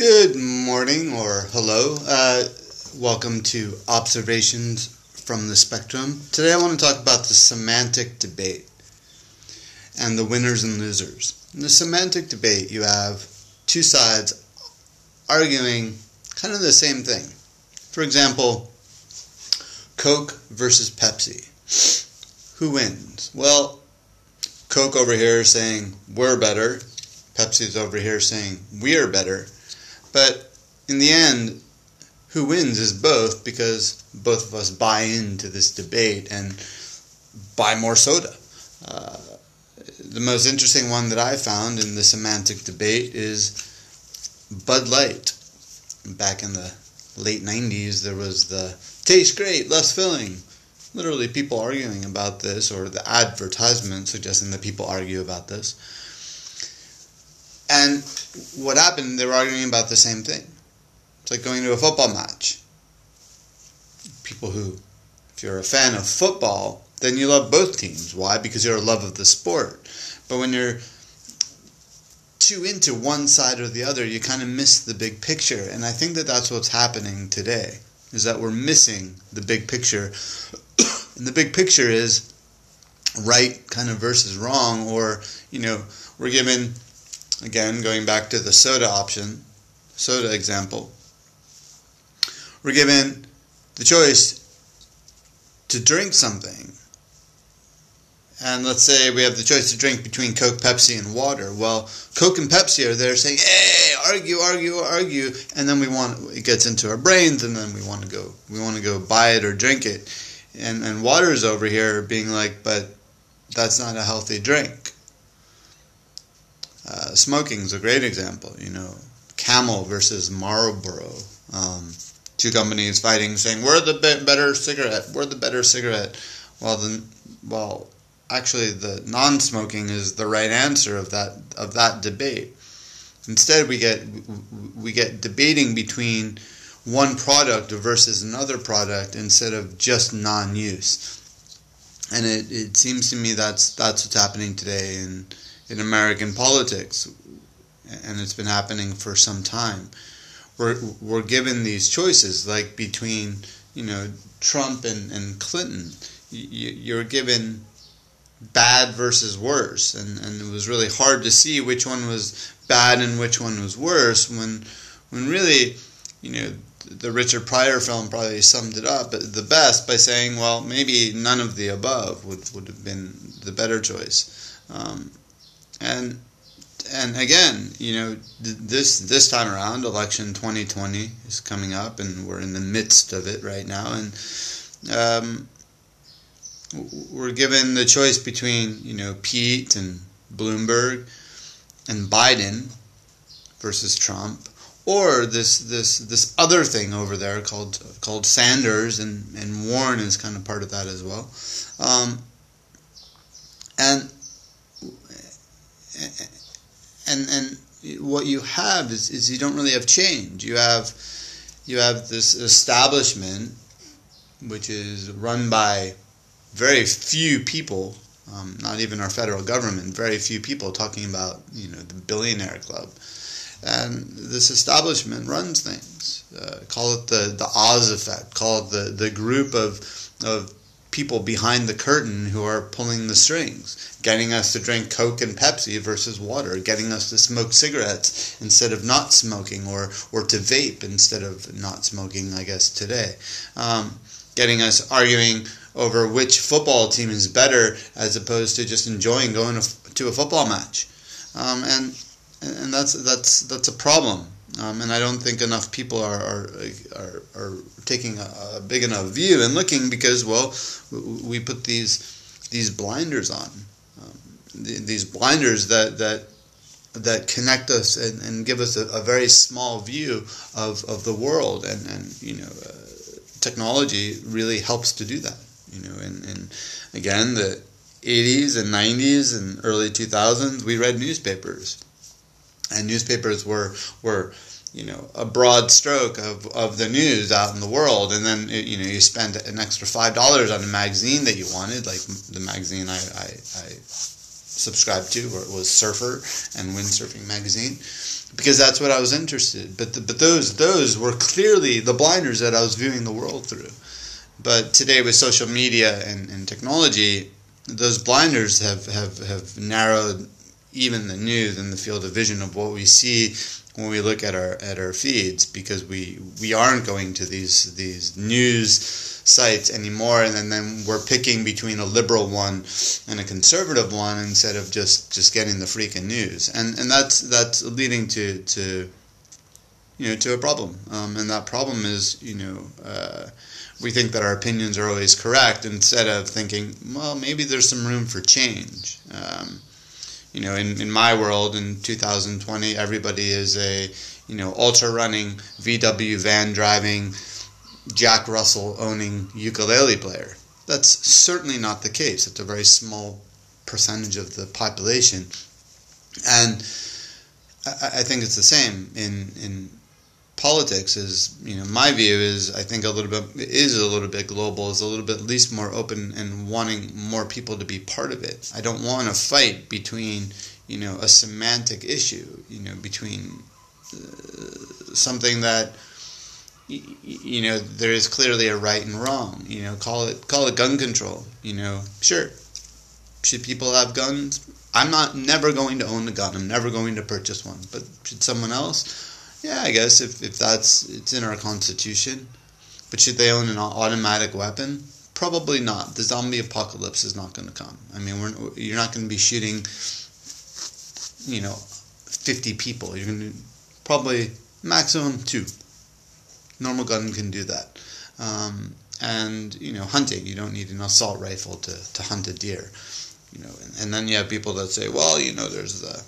Good morning or hello. Uh, welcome to Observations from the Spectrum. Today I want to talk about the semantic debate and the winners and losers. In the semantic debate, you have two sides arguing kind of the same thing. For example, Coke versus Pepsi. Who wins? Well, Coke over here saying we're better, Pepsi's over here saying we're better. But in the end, who wins is both because both of us buy into this debate and buy more soda. Uh, the most interesting one that I found in the semantic debate is Bud Light. Back in the late 90s, there was the tastes great, less filling. Literally, people arguing about this, or the advertisement suggesting that people argue about this. And what happened, they were arguing about the same thing. It's like going to a football match. People who, if you're a fan of football, then you love both teams. Why? Because you're a love of the sport. But when you're too into one side or the other, you kind of miss the big picture. And I think that that's what's happening today, is that we're missing the big picture. and the big picture is right kind of versus wrong, or, you know, we're given Again, going back to the soda option, soda example, we're given the choice to drink something. And let's say we have the choice to drink between Coke, Pepsi, and water. Well, Coke and Pepsi are there saying, "Hey, argue, argue, argue," and then we want it gets into our brains, and then we want to go, we want to go buy it or drink it, and and water is over here being like, "But that's not a healthy drink." Uh, smoking is a great example. You know, Camel versus Marlboro. Um, two companies fighting, saying we're the better cigarette. We're the better cigarette. Well, then, well, actually, the non-smoking is the right answer of that of that debate. Instead, we get we get debating between one product versus another product instead of just non-use. And it, it seems to me that's that's what's happening today in in American politics, and it's been happening for some time. We're, we're given these choices, like between, you know, Trump and, and Clinton. You're given bad versus worse, and, and it was really hard to see which one was bad and which one was worse when, when really, you know, the Richard Pryor film probably summed it up the best by saying, well, maybe none of the above would, would have been the better choice. Um, and and again, you know, this this time around, election 2020 is coming up, and we're in the midst of it right now, and um, we're given the choice between you know Pete and Bloomberg and Biden versus Trump, or this this this other thing over there called called Sanders, and and Warren is kind of part of that as well, um, and and and what you have is, is you don't really have change. You have you have this establishment which is run by very few people, um, not even our federal government, very few people talking about you know the billionaire club, and this establishment runs things. Uh, call it the the Oz effect. Call it the the group of of people behind the curtain who are pulling the strings, getting us to drink Coke and Pepsi versus water, getting us to smoke cigarettes instead of not smoking, or, or to vape instead of not smoking, I guess, today. Um, getting us arguing over which football team is better as opposed to just enjoying going to a football match. Um, and and that's that's that's a problem. Um, and I don't think enough people are are, are, are taking a, a, big enough view and looking because well we put these these blinders on. Um, these blinders that that that connect us and, and give us a, a, very small view of, of the world. And, and you know uh, technology really helps to do that you know. And, and again the 80s and 90s and early 2000s we read newspapers and newspapers were were you know a broad stroke of, of the news out in the world and then you know you spend an extra five dollars on a magazine that you wanted like the magazine I, I, I subscribed to, or it was Surfer and Windsurfing magazine, because that's what I was interested. But the, but those those were clearly the blinders that I was viewing the world through. But today with social media and, and technology, those blinders have, have, have narrowed even the news and the field of vision of what we see when we look at our at our feeds because we we aren't going to these these news sites anymore and then, then we're picking between a liberal one and a conservative one instead of just just getting the freaking news. And and that's that's leading to to you know to a problem. Um, and that problem is you know uh, we think that our opinions are always correct instead of thinking well maybe there's some room for change. Um, you know, in, in my world in 2020, everybody is a, you know, ultra running, VW van driving, Jack Russell owning ukulele player. That's certainly not the case. It's a very small percentage of the population. And I, I think it's the same in, in politics is you know my view is I think a little bit is a little bit global is a little bit at least more open and wanting more people to be part of it. I don't want to fight between you know a semantic issue you know between uh, something that you know there is clearly a right and wrong you know call it call it gun control you know. Sure should people have guns? I'm not never going to own a gun. I'm never going to purchase one. But should someone else yeah, I guess if, if that's it's in our constitution. But should they own an automatic weapon? Probably not. The zombie apocalypse is not going to come. I mean, we're, you're not going to be shooting, you know, 50 people. You're going to probably maximum two. Normal gun can do that. Um, and you know, hunting. You don't need an assault rifle to, to hunt a deer. You know, and, and then you have people that say, well, you know, there's the, the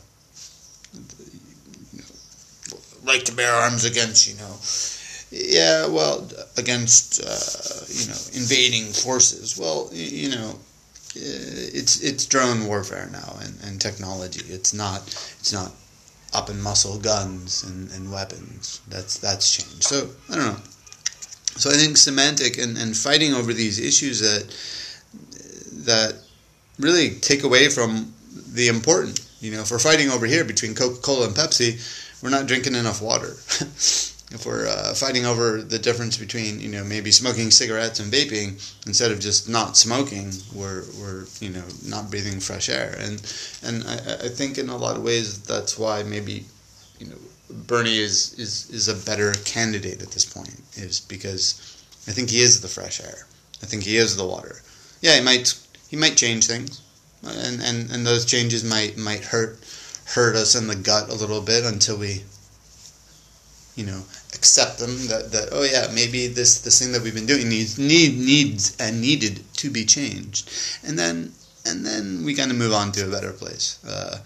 right to bear arms against, you know, yeah, well, against uh, you know invading forces. Well, you know, it's it's drone warfare now and, and technology. It's not it's not up and muscle guns and, and weapons. That's that's changed. So I don't know. So I think semantic and, and fighting over these issues that that really take away from the important. You know, we're fighting over here between Coca Cola and Pepsi, we're not drinking enough water. if we're uh, fighting over the difference between you know maybe smoking cigarettes and vaping instead of just not smoking, we're we're you know not breathing fresh air. And and I, I think in a lot of ways that's why maybe you know Bernie is is is a better candidate at this point is because I think he is the fresh air. I think he is the water. Yeah, he might he might change things, and and, and those changes might might hurt hurt us in the gut a little bit until we you know accept them that, that oh yeah maybe this this thing that we've been doing needs need needs and needed to be changed. And then and then we kind of move on to a better place. Uh,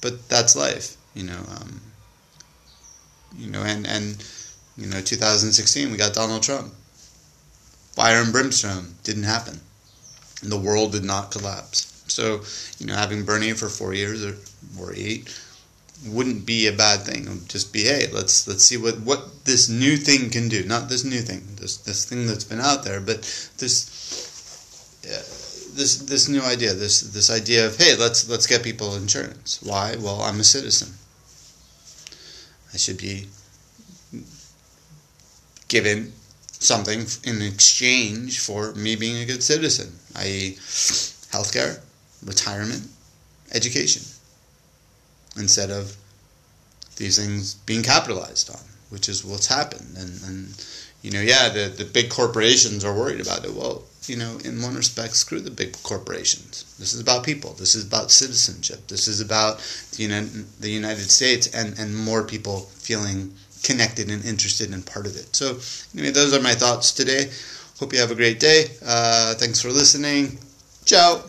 but that's life you know um, you know and and you know 2016 we got Donald Trump. Fire and brimstone didn't happen. The world did not collapse so, you know, having Bernie for four years or, or eight wouldn't be a bad thing. It would just be, hey, let's let's see what, what this new thing can do. Not this new thing, this this thing that's been out there, but this uh, this this new idea, this this idea of hey, let's let's get people insurance. Why? Well, I'm a citizen. I should be given something in exchange for me being a good citizen, i.e., healthcare, retirement, education, instead of these things being capitalized on, which is what's happened. And, and you know, yeah, the, the big corporations are worried about it. Well, you know, in one respect, screw the big corporations. This is about people. This is about citizenship. This is about the United, the United States and, and more people feeling connected and interested and part of it. So, anyway, those are my thoughts today. Hope you have a great day. Uh, thanks for listening. Ciao.